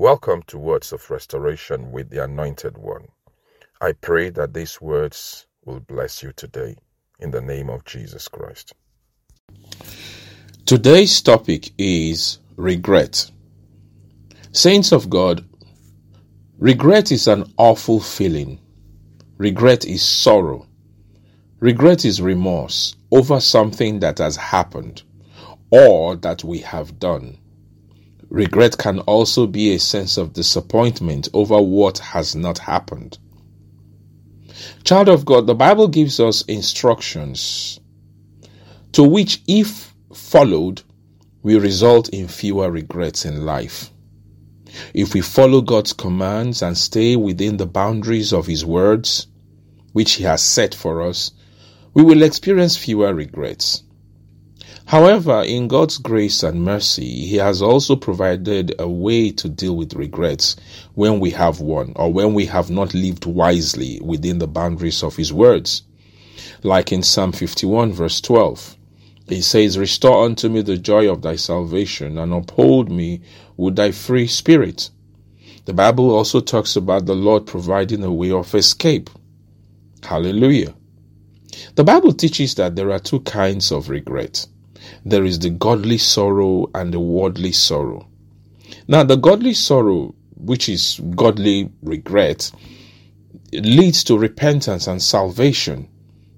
Welcome to Words of Restoration with the Anointed One. I pray that these words will bless you today in the name of Jesus Christ. Today's topic is regret. Saints of God, regret is an awful feeling. Regret is sorrow. Regret is remorse over something that has happened or that we have done. Regret can also be a sense of disappointment over what has not happened. Child of God, the Bible gives us instructions to which, if followed, will result in fewer regrets in life. If we follow God's commands and stay within the boundaries of His words, which He has set for us, we will experience fewer regrets. However, in God's grace and mercy, He has also provided a way to deal with regrets when we have one or when we have not lived wisely within the boundaries of His words. Like in Psalm 51, verse 12, He says, Restore unto me the joy of thy salvation and uphold me with thy free spirit. The Bible also talks about the Lord providing a way of escape. Hallelujah. The Bible teaches that there are two kinds of regret there is the godly sorrow and the worldly sorrow. Now, the godly sorrow, which is godly regret, leads to repentance and salvation.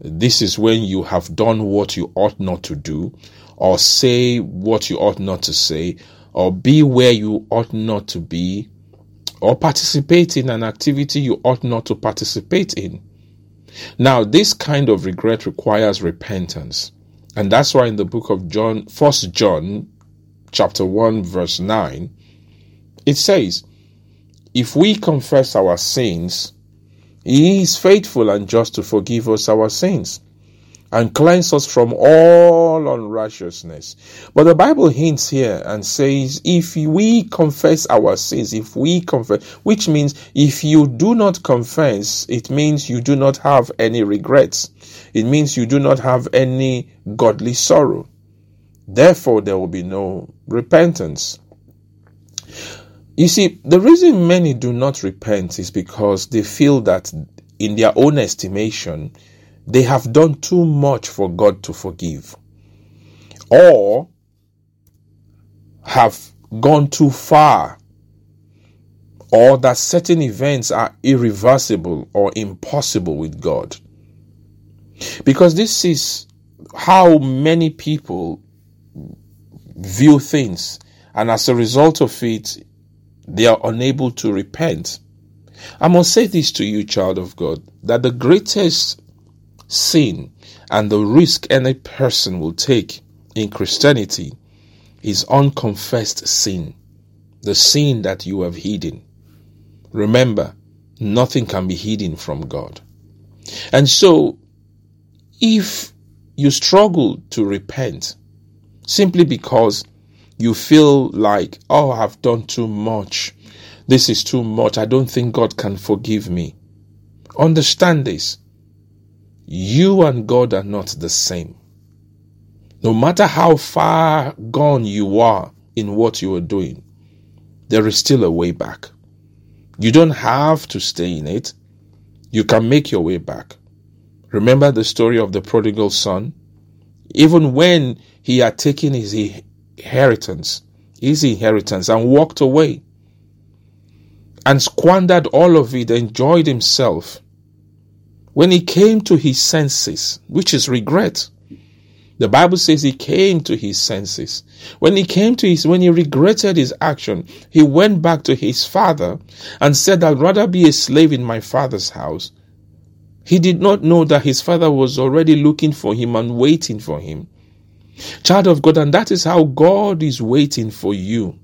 This is when you have done what you ought not to do, or say what you ought not to say, or be where you ought not to be, or participate in an activity you ought not to participate in. Now, this kind of regret requires repentance. And that's why in the book of John, First John, chapter 1, verse 9, it says, If we confess our sins, he is faithful and just to forgive us our sins and cleanse us from all unrighteousness. But the Bible hints here and says, if we confess our sins, if we confess, which means if you do not confess, it means you do not have any regrets. It means you do not have any godly sorrow. Therefore, there will be no repentance. You see, the reason many do not repent is because they feel that, in their own estimation, they have done too much for God to forgive, or have gone too far, or that certain events are irreversible or impossible with God. Because this is how many people view things, and as a result of it, they are unable to repent. I must say this to you, child of God, that the greatest sin and the risk any person will take in Christianity is unconfessed sin, the sin that you have hidden. Remember, nothing can be hidden from God. And so, if you struggle to repent simply because you feel like, oh, I've done too much, this is too much, I don't think God can forgive me. Understand this. You and God are not the same. No matter how far gone you are in what you are doing, there is still a way back. You don't have to stay in it. You can make your way back. Remember the story of the prodigal son? Even when he had taken his inheritance, his inheritance, and walked away and squandered all of it, enjoyed himself. When he came to his senses, which is regret, the Bible says he came to his senses. When he came to his, when he regretted his action, he went back to his father and said, I'd rather be a slave in my father's house he did not know that his father was already looking for him and waiting for him. Child of God, and that is how God is waiting for you.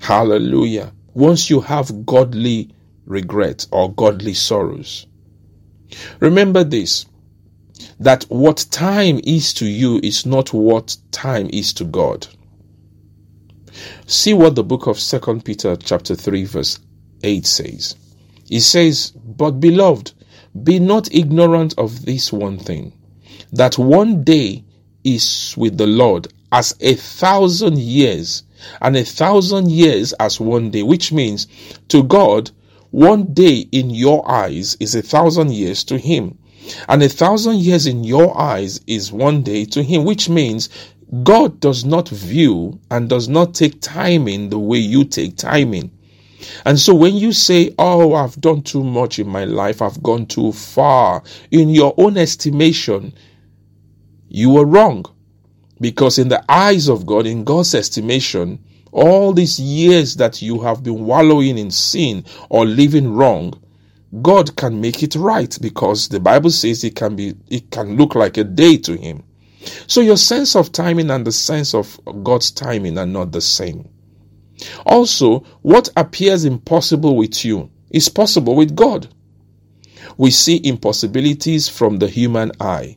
Hallelujah. Once you have godly regret or godly sorrows. Remember this that what time is to you is not what time is to God. See what the book of Second Peter chapter 3 verse 8 says. It says, But beloved, be not ignorant of this one thing, that one day is with the Lord as a thousand years, and a thousand years as one day, which means to God, one day in your eyes is a thousand years to Him. And a thousand years in your eyes is one day to Him, which means God does not view and does not take timing the way you take timing. And so when you say, Oh, I've done too much in my life, I've gone too far, in your own estimation, you are wrong. Because in the eyes of God, in God's estimation, all these years that you have been wallowing in sin or living wrong, God can make it right because the Bible says it can be, it can look like a day to Him. So your sense of timing and the sense of God's timing are not the same. Also, what appears impossible with you is possible with God. We see impossibilities from the human eye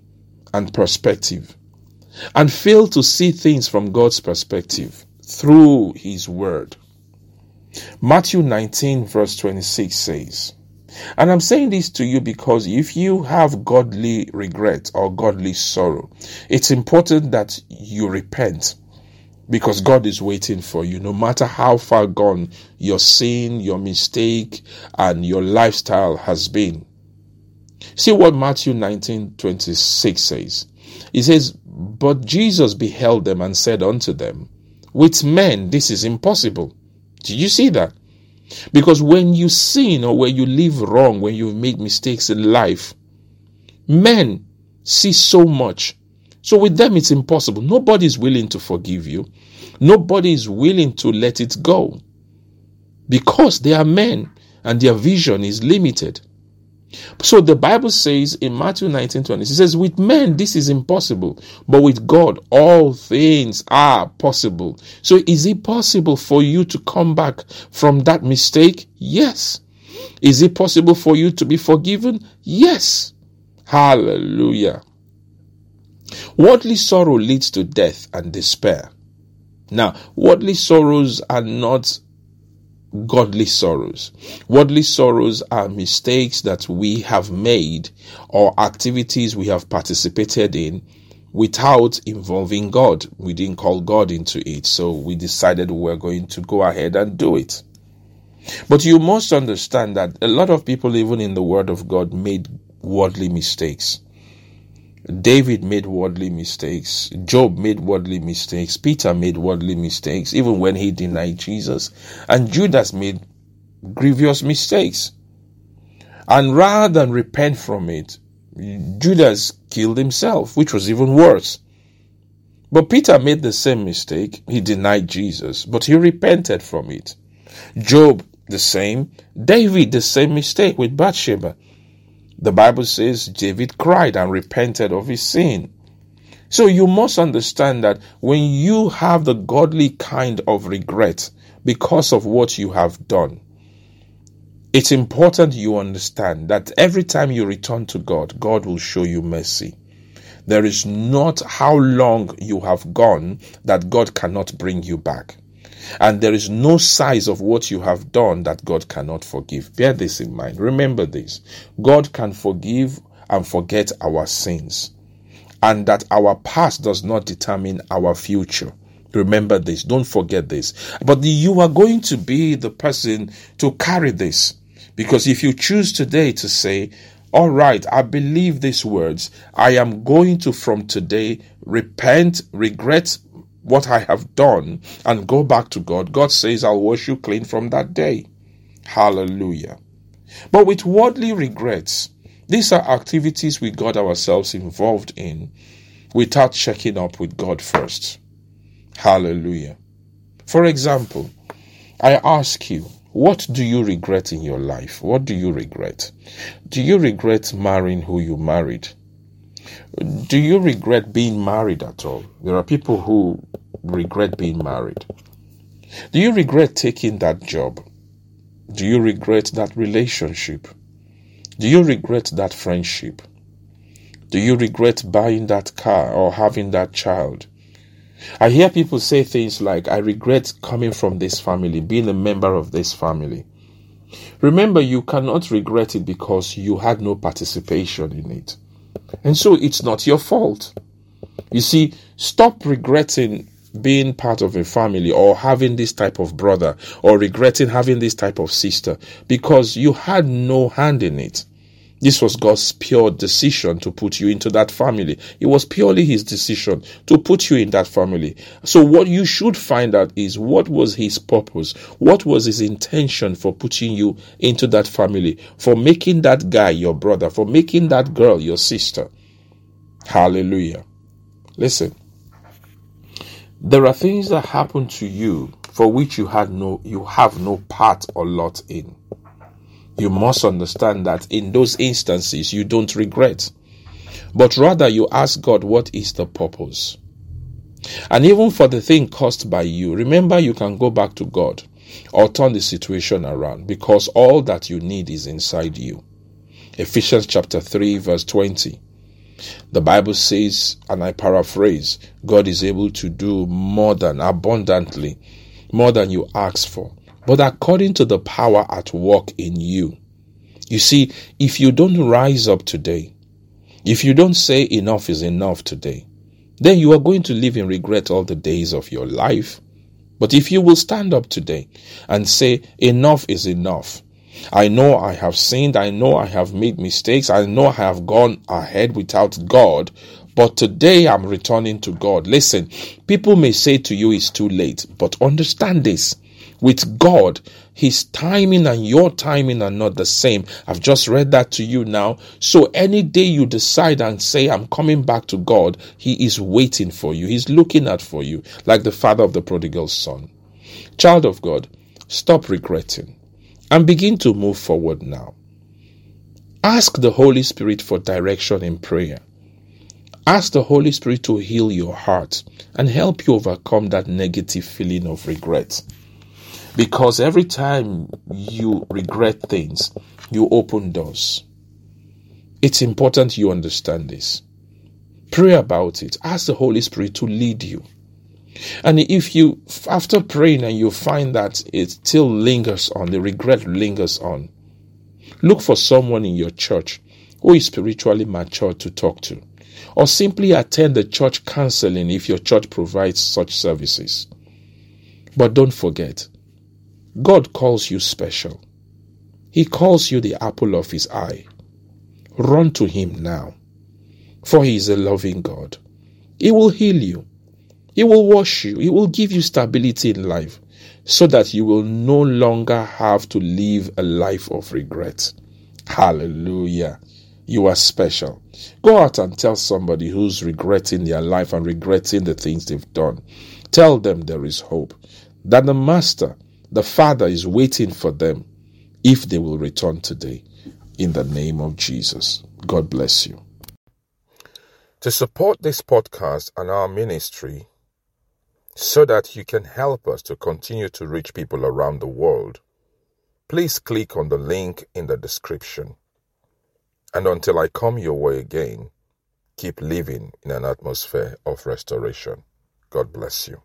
and perspective and fail to see things from God's perspective through His Word. Matthew 19, verse 26 says, and I'm saying this to you because if you have godly regret or godly sorrow, it's important that you repent because God is waiting for you. No matter how far gone your sin, your mistake, and your lifestyle has been. See what Matthew 19 26 says. It says, But Jesus beheld them and said unto them, With men this is impossible. Did you see that? Because when you sin or when you live wrong, when you make mistakes in life, men see so much. So with them, it's impossible. Nobody is willing to forgive you. Nobody is willing to let it go because they are men and their vision is limited. So the Bible says in Matthew 19 20, it says, With men this is impossible, but with God all things are possible. So is it possible for you to come back from that mistake? Yes. Is it possible for you to be forgiven? Yes. Hallelujah. Worldly sorrow leads to death and despair. Now, worldly sorrows are not godly sorrows. Worldly sorrows are mistakes that we have made or activities we have participated in without involving God. We didn't call God into it, so we decided we were going to go ahead and do it. But you must understand that a lot of people, even in the Word of God, made worldly mistakes. David made worldly mistakes. Job made worldly mistakes. Peter made worldly mistakes, even when he denied Jesus. And Judas made grievous mistakes. And rather than repent from it, Judas killed himself, which was even worse. But Peter made the same mistake. He denied Jesus, but he repented from it. Job, the same. David, the same mistake with Bathsheba. The Bible says David cried and repented of his sin. So you must understand that when you have the godly kind of regret because of what you have done, it's important you understand that every time you return to God, God will show you mercy. There is not how long you have gone that God cannot bring you back. And there is no size of what you have done that God cannot forgive. Bear this in mind. Remember this God can forgive and forget our sins, and that our past does not determine our future. Remember this. Don't forget this. But you are going to be the person to carry this. Because if you choose today to say, all right, I believe these words. I am going to from today repent, regret what I have done and go back to God, God says, I'll wash you clean from that day. Hallelujah. But with worldly regrets, these are activities we got ourselves involved in without checking up with God first. Hallelujah. For example, I ask you, what do you regret in your life? What do you regret? Do you regret marrying who you married? Do you regret being married at all? There are people who regret being married. Do you regret taking that job? Do you regret that relationship? Do you regret that friendship? Do you regret buying that car or having that child? I hear people say things like, I regret coming from this family, being a member of this family. Remember, you cannot regret it because you had no participation in it. And so it's not your fault. You see, stop regretting being part of a family or having this type of brother or regretting having this type of sister because you had no hand in it. This was God's pure decision to put you into that family. It was purely His decision to put you in that family. So, what you should find out is what was His purpose? What was His intention for putting you into that family? For making that guy your brother? For making that girl your sister? Hallelujah. Listen, there are things that happen to you for which you had no you have no part or lot in. You must understand that in those instances you don't regret, but rather you ask God what is the purpose. And even for the thing caused by you, remember you can go back to God or turn the situation around because all that you need is inside you. Ephesians chapter 3 verse 20. The Bible says, and I paraphrase, God is able to do more than abundantly, more than you ask for, but according to the power at work in you. You see, if you don't rise up today, if you don't say enough is enough today, then you are going to live in regret all the days of your life. But if you will stand up today and say, enough is enough, I know I have sinned. I know I have made mistakes. I know I have gone ahead without God. But today I'm returning to God. Listen, people may say to you it's too late, but understand this. With God, His timing and your timing are not the same. I've just read that to you now. So any day you decide and say, I'm coming back to God, He is waiting for you. He's looking out for you, like the father of the prodigal son. Child of God, stop regretting and begin to move forward now. Ask the Holy Spirit for direction in prayer. Ask the Holy Spirit to heal your heart and help you overcome that negative feeling of regret. Because every time you regret things, you open doors. It's important you understand this. Pray about it. Ask the Holy Spirit to lead you. And if you, after praying and you find that it still lingers on, the regret lingers on, look for someone in your church who is spiritually mature to talk to. Or simply attend the church counseling if your church provides such services. But don't forget, God calls you special. He calls you the apple of his eye. Run to him now, for he is a loving God. He will heal you. He will wash you. He will give you stability in life so that you will no longer have to live a life of regret. Hallelujah. You are special. Go out and tell somebody who's regretting their life and regretting the things they've done. Tell them there is hope, that the Master, the Father, is waiting for them if they will return today. In the name of Jesus. God bless you. To support this podcast and our ministry, so that you can help us to continue to reach people around the world, please click on the link in the description. And until I come your way again, keep living in an atmosphere of restoration. God bless you.